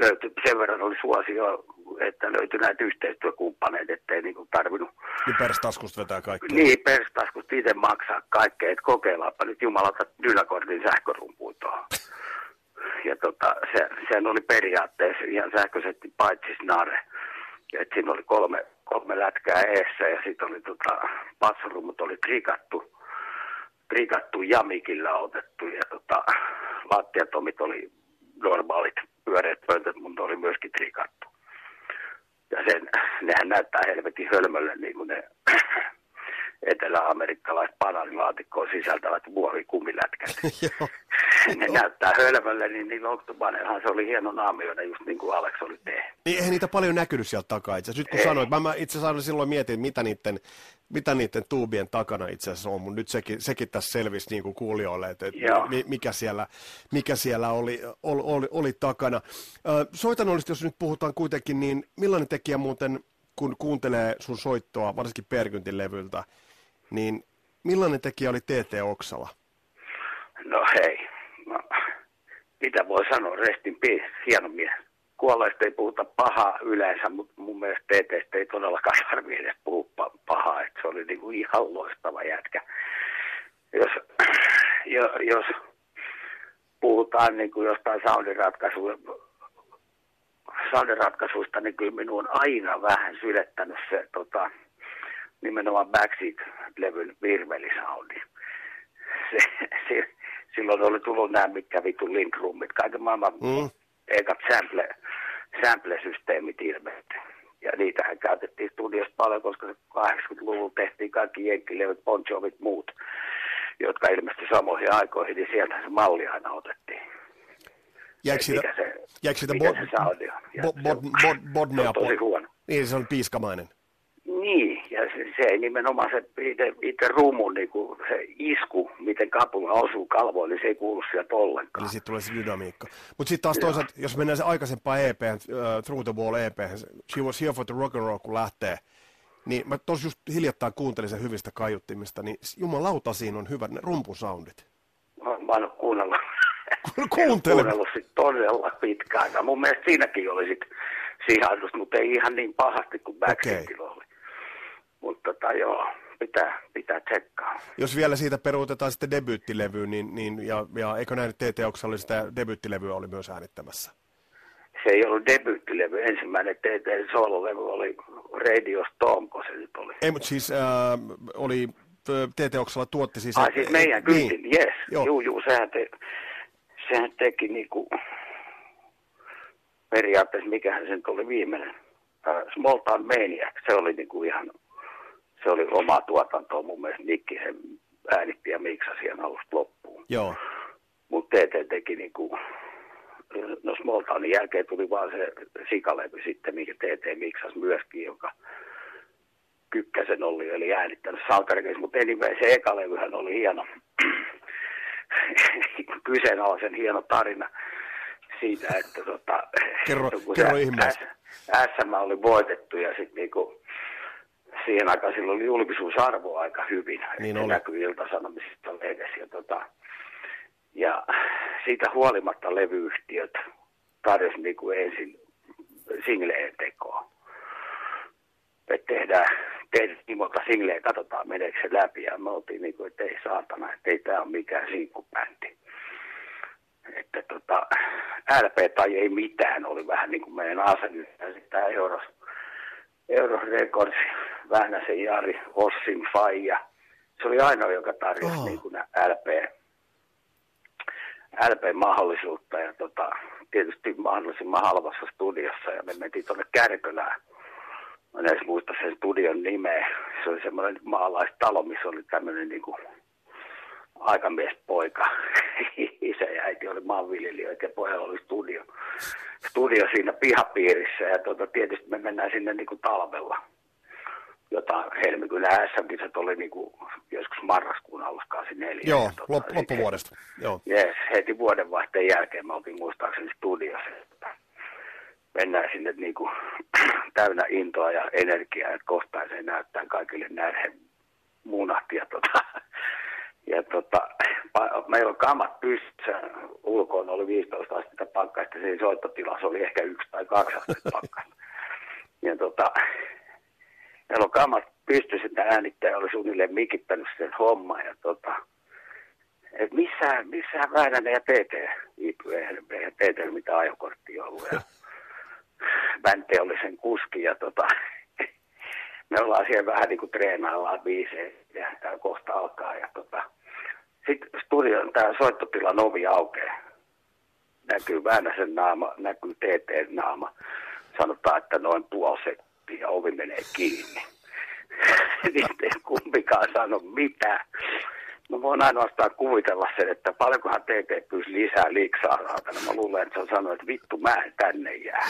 löytyi, sen verran oli suosio, että löytyi näitä yhteistyökumppaneita, ettei niinku tarvinnut Niin perstaskusta vetää kaikkea. niin, perstaskut itse maksaa kaikkea, että kokeillaanpa nyt jumalata Dynakortin sähkörumpuun tuohon. Ja tota, se, sen oli periaatteessa ihan sähkösetti paitsi snare. Et siinä oli kolme, kolme lätkää eessä ja sitten oli tota, passarummut oli trikattu, trikattu jamikilla otettu ja tota, lattiatomit oli normaalit pyöreät pöntöt, mutta oli myöskin trikattu. Ja sen, nehän näyttää helvetin hölmölle niin kuin ne etelä-amerikkalaiset bananilaatikkoon sisältävät muovikumilätkät. [laughs] [laughs] Ne näyttää hölmölle, niin niillä Octobanellahan se oli hieno naamioida just niin kuin Alex oli tehnyt. Niin eihän niitä paljon näkynyt sieltä takaa itse. Nyt kun Ei. sanoit, mä, mä itse asiassa silloin mietin, mitä niiden, mitä niiden tuubien takana itse asiassa on, mutta nyt sekin, sekin tässä selvisi niin kuin kuulijoille, että, että mi, mikä, siellä, mikä siellä oli, oli, oli, oli takana. Ö, soitanollista, jos nyt puhutaan kuitenkin, niin millainen tekijä muuten, kun kuuntelee sun soittoa, varsinkin Perkyntin levyltä, niin millainen tekijä oli TT Oksala? No hei, no, mitä voi sanoa, restin peace, hieno mies. Kuolleista ei puhuta pahaa yleensä, mutta mun mielestä TTstä ei todellakaan tarvitse edes puhua pa- pahaa, että se oli niinku ihan loistava jätkä. Jos, [clears throat] jo, jos puhutaan niinku jostain soundiratkaisuista, soundiratkaisuista, niin kyllä minun on aina vähän sylettänyt se tota, nimenomaan Backseat-levyn virvelisoundi se, se, silloin oli tullut nämä mitkä vittu linkrummit, kaiken maailman Mm. ekat sample, sample-systeemit ilmeisesti. Ja niitähän käytettiin studiossa paljon, koska se 80-luvulla tehtiin kaikki jenkkilevyt, Bon Jovit, muut, jotka ilmestyi samoihin aikoihin, niin sieltä se malli aina otettiin. Jäikö siitä, mikä se, jäikö siitä mikä bod, se se on- se tosi huono. Niin, se on piiskamainen. Niin, se, se ei nimenomaan se itse, itse rumun, niin kuin se isku, miten kapula osuu kalvoon, niin se ei kuulu sieltä ollenkaan. Eli siitä tulee se dynamiikka. Mutta sitten taas toisaalta, jos mennään se aikaisempaan EP, uh, Through the Wall EP, She Was Here for the Rock and Roll, kun lähtee, niin mä tos just hiljattain kuuntelin sen hyvistä kaiuttimista, niin jumalauta siinä on hyvät ne rumpusoundit. Mä, mä en ole kuunnellut, [laughs] Kuuntele. kuunnellut sit todella pitkään. Mun mielestä siinäkin oli sit sihahdus, mutta ei ihan niin pahasti kuin Backseatilla oli. Mutta tota, joo, pitää, pitää tsekkaa. Jos vielä siitä peruutetaan sitten debyyttilevyyn, niin, niin ja, ja eikö näin, TT Oksalla sitä debyyttilevyä oli myös äänittämässä? Se ei ollut debyyttilevy, ensimmäinen TT sololevy oli Radio Storm, kun se nyt oli. Ei, mutta siis äh, oli, TT Oksala tuotti siis... Ai siis meidän niin, kyltin, yes. Joo. Juu, juu, sehän, te, sehän teki niinku, periaatteessa mikähän sen oli viimeinen, uh, Small Town Maniac, se oli niinku ihan, se oli omaa tuotantoa mun mielestä Nikki sen äänitti ja miksasi siihen alusta loppuun. Joo, Mutta TT teki niinku, no Small Townin jälkeen tuli vaan se sikalevy sitten, minkä TT miksasi myöskin, joka Kykkäsen oli, eli äänittänyt Salkarkeissa, mutta anyway, se eka levyhän oli hieno, [clears throat] kyseenalaisen hieno tarina siitä, että tota, Kerro- kun kerro se ihmeessä. SM oli voitettu ja sitten niinku, siihen aikaan sillä oli julkisuusarvo aika hyvin. Niin oli. näkyi iltasanomisista lehdessä. Ja, tota, ja siitä huolimatta levyyhtiöt tarjosi niinku ensin singleen tekoa. Että tehdään, tehdään niin monta singleä, katsotaan meneekö se läpi. Ja me oltiin niin kuin, että ei saatana, että ei tämä ole mikään sinkkubändi. Että tota, LP tai ei mitään oli vähän niin kuin meidän asenne. Ja sitten tämä Euros, Euros Records, Vähnäsen Jari, Ossin Faija. Se oli ainoa, joka tarjosi Oh. oh. niin kuin LP, LP-mahdollisuutta ja tota, tietysti mahdollisimman halvassa studiossa ja me mentiin tuonne Kärkölään. Mä en edes muista sen studion nimeä. Se oli semmoinen maalaistalo, missä oli tämmöinen niin kuin aikamiespoika. [laughs] Isä ja äiti oli maanviljelijöitä ja pojalla oli studio, studio siinä pihapiirissä. Ja tota, tietysti me mennään sinne niin kuin talvella. jota helmikuun SM-kisat oli niin kuin joskus marraskuun alussa 84. Joo, Ja tota, lop, loppuvuodesta. Joo. Yes, heti vuodenvaihteen jälkeen me oltiin muistaakseni studiossa. Mennään sinne niin kuin [clears throat] täynnä intoa ja energiaa, että kohta se näyttää kaikille näiden munat. Ja, tota, ja tota, meillä on kamat pystyssä, ulkoon oli 15 astetta pakkasta, siinä soittotilassa oli ehkä yksi tai kaksi astetta pakkasta. Ja tota, meillä on kamat pystyssä, että äänittäjä oli suunnilleen mikittänyt sen homman. Ja tota, et missä, missä Väänänen ja TT eihän, eihän TT mitään ajokorttia ollut. Ja [laughs] Vänte oli sen kuski ja tota, me ollaan siellä vähän niin kuin treenaillaan biisejä ja tää kohta alkaa. Ja tota, sitten studion tämä soittotilan ovi aukeaa. Näkyy Väänäsen naama, näkyy TT naama. Sanotaan, että noin puoli settiä ja ovi menee kiinni. [laughs] Ei kumpikaan sano mitään. Mä voin ainoastaan kuvitella sen, että paljonkohan TT pyysi lisää liiksaa saatana. Mä luulen, että se on sanonut, että vittu mä en tänne jää.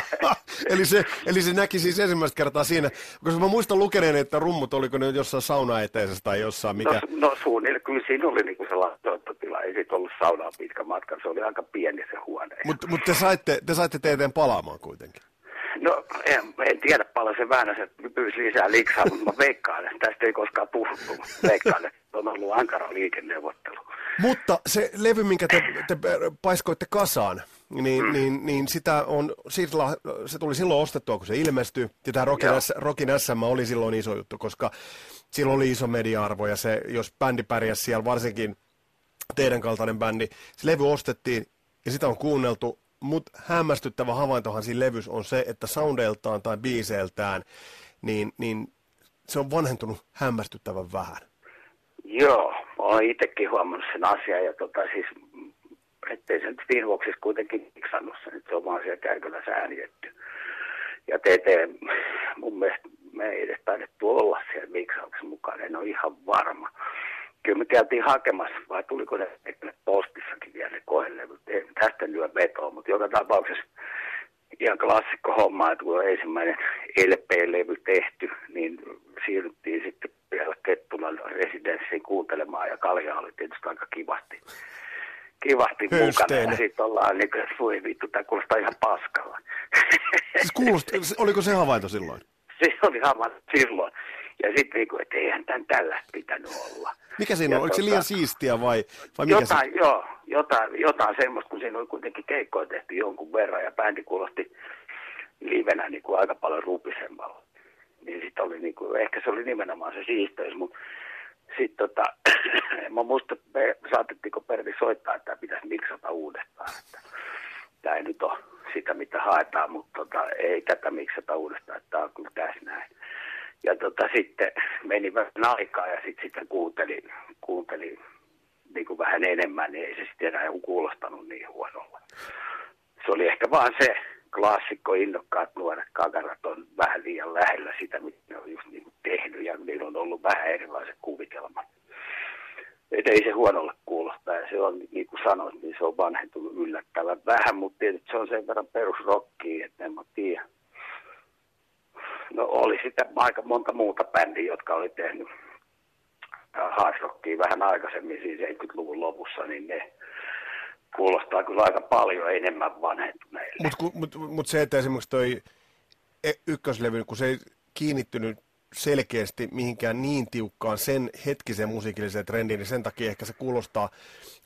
[laughs] eli, se, eli se näki siis ensimmäistä kertaa siinä, koska mä muistan lukeneen, että rummut oliko ne jossain saunaeteisessä tai jossain, mikä... No, no suunnilleen, kyllä siinä oli niinku sellainen soittotila. Ei siitä ollut saunaa pitkä matka, se oli aika pieni se huone. Mutta mut te saitte, te saitte TTn palaamaan kuitenkin. No en, en tiedä paljon se Väänäsen pyysi lisää liksaa, mutta mä veikkaan, että tästä ei koskaan puhuttu. Veikkaan, että on ollut ankara liikenneuvottelu. Mutta se levy, minkä te, te paiskoitte kasaan, niin, mm. niin, niin sitä on, sillä, se tuli silloin ostettua, kun se ilmestyi. Ja tämä Rockin, Joo. S, Rockin SM oli silloin iso juttu, koska silloin oli iso media-arvo ja se, jos bändi pärjäsi siellä, varsinkin teidän kaltainen bändi, se levy ostettiin ja sitä on kuunneltu, mutta hämmästyttävä havaintohan siinä levys on se, että soundeiltaan tai biiseiltään, niin, niin se on vanhentunut hämmästyttävän vähän. Joo, mä oon itsekin huomannut sen asian ja tota siis, ettei se nyt Finvoxissa kuitenkin miksannut sen, että se on vaan siellä kärkylässä äänitetty. Ja TT, mun mielestä me ei edes taidettu olla siellä miksauksessa mukaan, en ole ihan varma. Kyllä me käytiin hakemassa, vai tuliko ne postissakin vielä ne kohelevyt, ei tästä lyö vetoa, mutta joka tapauksessa ihan klassikko homma, että kun on ensimmäinen LP-levy tehty, niin siirryttiin sitten vielä Kettulan residenssiin kuuntelemaan ja kalja oli tietysti aika kivasti, kivasti mukana. Ja sitten ollaan niin kuin, voi vittu, tämä kuulostaa ihan paskalla. Siis kuulosti, oliko se havainto silloin? [laughs] se oli sama silloin. Ja sitten niin kuin, että eihän tämän tällä pitänyt olla. Mikä siinä Ja on? Oliko se tota- liian siistiä vai, vai mikä Jotain, joo, jotain, jotain semmoista, kun siinä oli kuitenkin keikkoja tehty jonkun verran ja bändi kuulosti livenä niin kuin aika paljon rupisemmalla. Niin sitten oli niin kuin, ehkä se oli nimenomaan se siisteys, mutta sitten tota, [clears throat] en mä muista, me saatettiinko Pervi soittaa, että tämä pitäisi miksata uudestaan. Että tämä ei nyt ole sitä, mitä haetaan, mutta tota, ei tätä miksata uudestaan, että tämä on kyllä tässä näin. Ja tota, sitten meni vähän aikaa ja sitten sitä kuuntelin, kuuntelin niin kuin vähän enemmän, niin ei se sitten enää kuulostanut niin huonolla. Se oli ehkä vaan se klassikko, innokkaat nuoret kakarat on vähän liian lähellä sitä, mitä ne on just niin kuin tehnyt ja niillä on ollut vähän erilaiset kuvitelmat. Et ei se huonolle kuulosta ja se on, niin kuin sanoit, niin se on vanhentunut yllättävän vähän, mutta tietysti se on sen verran perusrokkia, että en mä tiedä. No oli sitä aika monta muuta bändiä, jotka oli tehnyt hardrockia vähän aikaisemmin, siis 70-luvun lopussa, niin ne kuulostaa kyllä aika paljon enemmän vanhentuneille. Mutta mut, mut se, että esimerkiksi toi e- ykköslevy, kun se ei kiinnittynyt selkeästi mihinkään niin tiukkaan sen hetkiseen musiikilliseen trendiin, niin sen takia ehkä se kuulostaa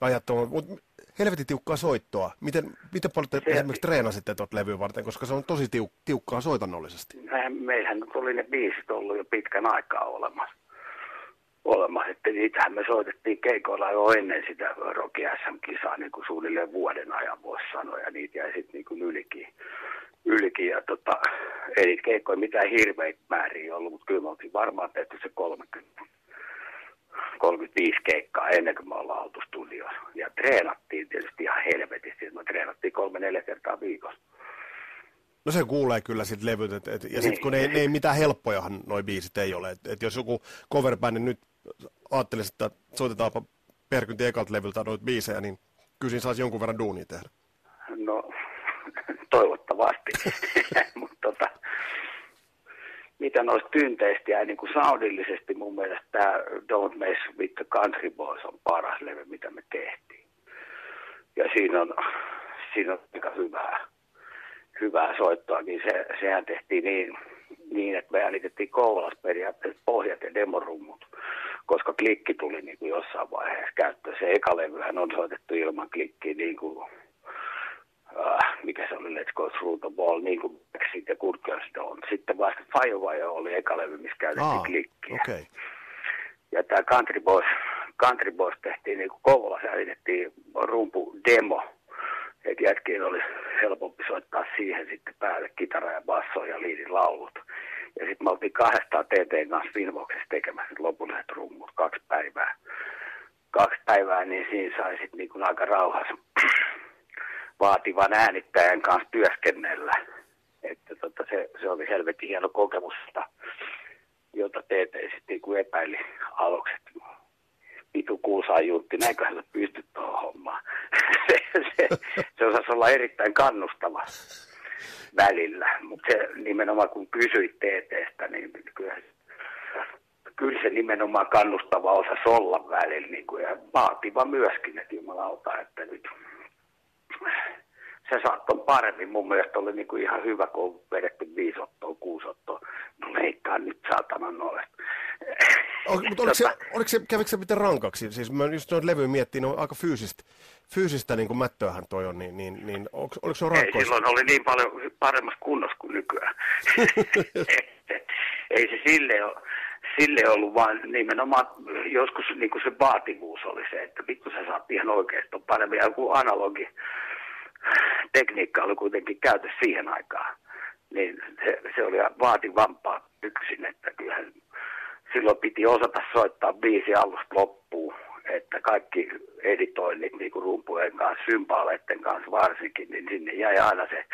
ajattomalta. Mutta helvetin tiukkaa soittoa. Miten, miten paljon te Se- esimerkiksi treenasitte tuota levyä varten, koska se on tosi tiu, tiukkaa soitannollisesti. Meillähän oli ne biisit ollut jo pitkän aikaa olemassa. olemassa. Että niitähän me soitettiin keikoilla jo ennen sitä Rocky SM-kisaa niin kuin suunnilleen vuoden ajan voisi sanoa. Ja niitä jäi sitten niin kuin ylikin. ylikin. Ja tota, ei niitä keikkoja mitään hirveitä määriä ollut, mutta kyllä me oltiin varmaan tehty se 30 35 keikkaa ennen kuin me ollaan oltu studiossa. Ja treenattiin tietysti ihan helvetisti. Me treenattiin kolme-neljä kertaa viikossa. No se kuulee kyllä sit levyt, et, et, ja sitten Niin. kun ne, ne ei mitään helppojahan noi biisit ei ole, että et jos joku coverbändi nyt ajattelisi, että soitetaanpa Perkynti ekalta levyltä noita biisejä, niin kyllä siinä saisi jonkun verran duunia tehdä. No, toivottavasti. [laughs] Mutta tota, mitä noista tynteistä ja niin kuin soundillisesti mun mielestä tämä Don't Mess with the Country Boys on paras levy, mitä me tehtiin. Ja siinä on, siinä on aika hyvää, hyvää soittoa, niin se, sehän tehtiin niin, niin, että me äänitettiin Kouvolassa periaatteessa pohjat ja demorummut, koska klikki tuli niin kuin jossain vaiheessa käyttöön. Se eka levyhän on soitettu ilman klikkiä niin kuin äh, mikä se oli, Let's Go Through the Ball, niin kuin Brexit ja Good Girls Don't. Sitten vasta Firewire oli eka levy, missä käytettiin Aa, klikkiä. okei. Ja tämä Country Boys, Country Boys tehtiin niin kuin Kouvolassa äänitettiin rumpu demo. Että jätkiin oli helpompi soittaa siihen sitten päälle kitara ja basso ja liidin laulut. Ja sitten me oltiin kahdestaan TTn kanssa Finvoxissa tekemässä lopulliset rummut kaksi päivää. Kaksi päivää, niin siinä sai sitten niin aika rauhassa vaativan äänittäjän kanssa työskennellä. Että tota, se, se oli helvetin hieno kokemus, jota, TT sitten niin epäili aluksi, että vitu kuusaa juntti, näinköhän sä pystyt tuohon hommaan. se, [laughs] se, se osasi olla erittäin kannustava välillä, mutta se nimenomaan kun kysyit TTstä, niin kyllä, kyllä se nimenomaan kannustava osasi olla välillä niin kuin, ja vaativa myöskin, että jumalauta, että nyt se saattoi paremmin. Mun mielestä oli niin kuin ihan hyvä, kun on vedetty kuusi ottoa. No leikkaa nyt saatana noin. O, mutta oliko se, oliko se, kävikö se miten rankaksi? Siis mä just noita levyjä miettii, on aika fyysistä, fyysistä niin kuin mättöähän toi on, niin, niin, niin oliko, oliko se Ei, rankkoista? silloin oli niin paljon paremmassa kunnossa kuin nykyään. [laughs] Ei se sille ole, sille ollut, vaan nimenomaan joskus niin kuin se vaativuus oli se, että vittu sä saat ihan oikeasti paremmin. Ja kun analogi tekniikka oli kuitenkin käytössä siihen aikaan, niin se, se oli vaativampaa yksin, että kyllähän silloin piti osata soittaa biisi alusta loppuun, että kaikki editoinnit niin kuin rumpujen kanssa, sympaaleiden kanssa varsinkin, niin sinne jäi aina se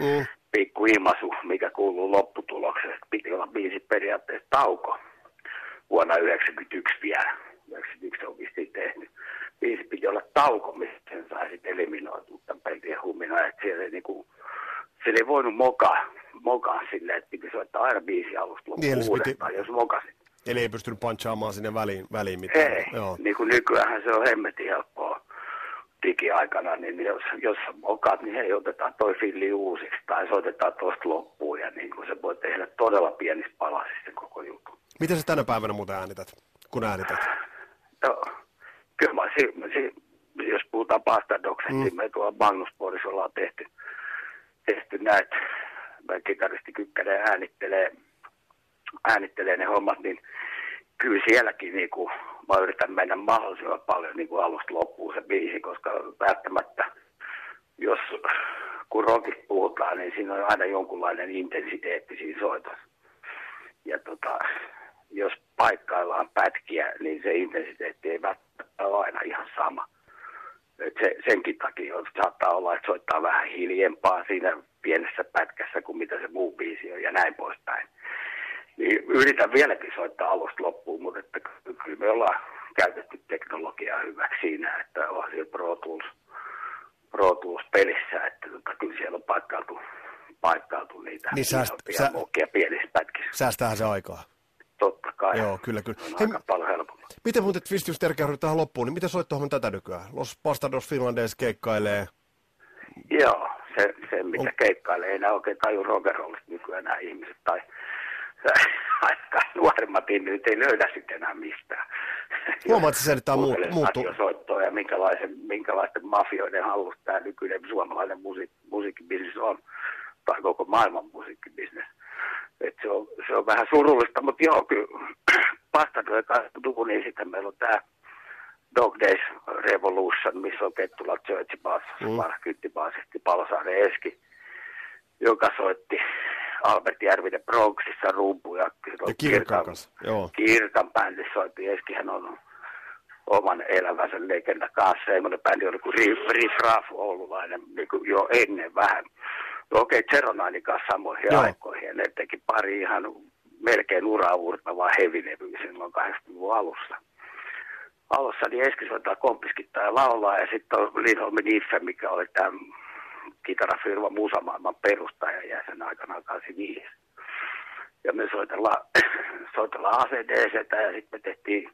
Mm. pikku ilmaisu, mikä kuuluu lopputulokseen. Piti olla biisi periaatteessa tauko vuonna 1991 vielä. 91 on vissiin tehnyt. Biisi piti olla tauko, mistä sen sai sitten eliminoitua tämän peltien hummina. Että siellä ei, niinku, siellä ei voinut mokaa, mokaa silleen, että piti soittaa aina biisi alusta Niin, se piti- uudestaan, jos mokasit. Eli ei pystynyt punchaamaan sinne väliin, väliin mitään. Ei, Joo. niin kuin nykyään se on hemmetin helppoa digiaikana, niin jos, jos mokaat, niin hei, otetaan toi filli uusiksi tai soitetaan tuosta loppuun ja niin kuin se voi tehdä todella pienissä palasissa koko jutun. Miten sä tänä päivänä muuten äänität, kun äänität? No, si, si, jos puhutaan Bastadoksesta, mm. niin me tuolla Magnusborissa ollaan tehty, tehty näitä, mä kitaristi Kykkänen äänittelee, äänittelee ne hommat, niin kyllä sielläkin niin kuin, mä yritän mennä mahdollisimman paljon niin kuin alusta loppuun se biisi, koska välttämättä, jos kun rockista puhutaan, niin siinä on aina jonkunlainen intensiteetti siinä soitossa. Ja tota, jos paikkaillaan pätkiä, niin se intensiteetti ei välttämättä ole aina ihan sama. Et se, senkin takia on, saattaa olla, että soittaa vähän hiljempaa siinä pienessä pätkässä kuin mitä se muu biisi on ja näin poispäin. Niin yritän vieläkin soittaa alusta loppuun, mutta että kyllä me ollaan käytetty teknologiaa hyväksi siinä, että on siellä Pro Tools, Pro Tools pelissä, että tota, kyllä siellä on paikkailtu, paikkailtu niitä Niin sä- isompia sä- pienissä pätkissä. Säästäähän se aikaa. Totta kai. Joo, kyllä, kyllä. On Hei, aika paljon helpompi. Miten muuten Twist just tärkeä tähän loppuun, niin miten soittohomma tätä nykyään? Los Bastardos Finlandes keikkailee. Joo, se, se mitä On- keikkailee, ei enää oikein taju rock'n'rollista nykyään nämä ihmiset. Tai [laughs] aika nuoremmat ihmiset ei löydä sitten enää mistään. Huomaat sä sen, että tämä muuttuu? radiosoittoa ja minkälaisen, minkälaisten mafioiden hallussa tämä nykyinen suomalainen musiik, musiikkibisnes on, tai koko maailman se, on, vähän surullista, mutta joo, kyllä [clears throat] Bastardojen kanssa niin sitten meillä on tämä Dog Days Revolution, missä on Kettula Church Bass, Mm. kyttibaasisti Eski, joka soitti Albert Järvinen Bronxissa rumpuja. Ja Kirkan kanssa, joo. Kirkan bändi soitti. Eskihän on oman elämänsä legenda kanssa. Semmoinen bändi oli kuin Riff Raff oululainen niin kuin jo ennen vähän. No Okei, okay, Zeronainin kanssa samoihin Joo. aikoihin. Ja ne teki pari ihan melkein uraa uurtavaa hevilevyä silloin 80-luvun alussa. Alussa niin Eski soittaa kompiskittaa ja laulaa ja sitten on Lindholmin Iffe, mikä oli tämä kitarafirma Musamaailman perustaja jäsen aikanaan 85. ja me soitellaan, [clears throat] soitellaan ACDC ja sitten me tehtiin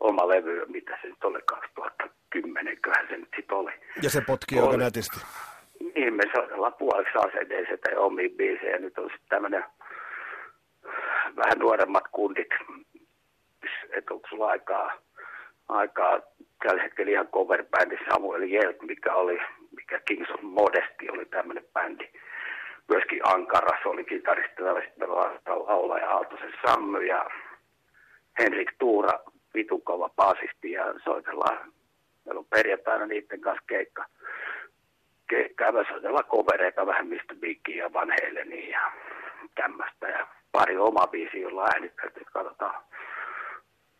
oma levy, mitä se nyt oli, 2010, köhän se nyt sitten oli. Ja se potki aika nätisti. Niin, me soitellaan puoliksi ACDC ja omiin biisejä, nyt on sitten tämmöinen vähän nuoremmat kundit, että onko sulla aikaa, aikaa tällä hetkellä ihan cover-bändi Samuel Jelk, mikä oli, mikä Kings of Modesty oli tämmöinen bändi. Myöskin Ankaras oli kitarista, sitten laulaja Aaltosen Sammy ja Henrik Tuura, vitukova baasisti ja soitellaan. Meillä on perjantaina niiden kanssa keikka. Ja me soitellaan kovereita vähän mistä Biggia ja Van Halenia ja tämmöistä. Ja pari oma biisi, jolla äänittäytyy, katsotaan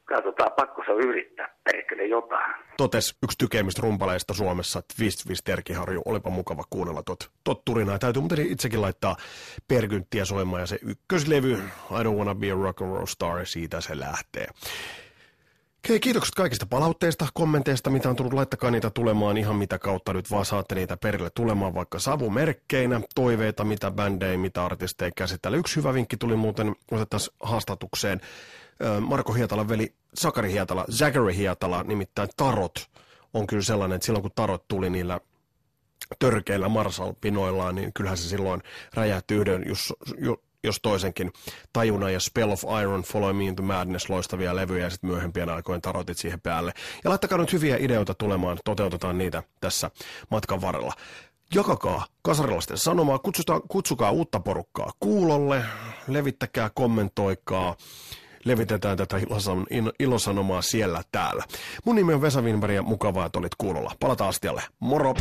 katsotaan, pakko se yrittää, perkele jotain. Totes yksi tykeimmistä rumpaleista Suomessa, Twist Twist Terkiharju, olipa mukava kuunnella tot, tot turinaa. Täytyy muuten itsekin laittaa perkynttiä soimaan ja se ykköslevy, I don't wanna be a rock and roll star, siitä se lähtee. Hei, kiitokset kaikista palautteista, kommenteista, mitä on tullut. Laittakaa niitä tulemaan ihan mitä kautta nyt vaan saatte niitä perille tulemaan, vaikka savumerkkeinä, toiveita, mitä bändejä, mitä artisteja käsitellä. Yksi hyvä vinkki tuli muuten, otetaan haastatukseen. Marko Hietala veli Sakari Hietala, Zachary Hietala, nimittäin Tarot on kyllä sellainen, että silloin kun Tarot tuli niillä törkeillä Marshall-pinoillaan, niin kyllähän se silloin räjähti yhden, jos, jos toisenkin tajuna ja Spell of Iron, Follow Me into Madness, loistavia levyjä ja sitten myöhempien aikojen tarotit siihen päälle. Ja laittakaa nyt hyviä ideoita tulemaan, toteutetaan niitä tässä matkan varrella. Jakakaa kasarilaisten sanomaa, kutsutaan, kutsukaa uutta porukkaa kuulolle, levittäkää, kommentoikaa, levitetään tätä ilosan, ilosanomaa siellä täällä. Mun nimi on Vesa Winberg ja mukavaa, että olit kuulolla. Palataan astialle. Moro!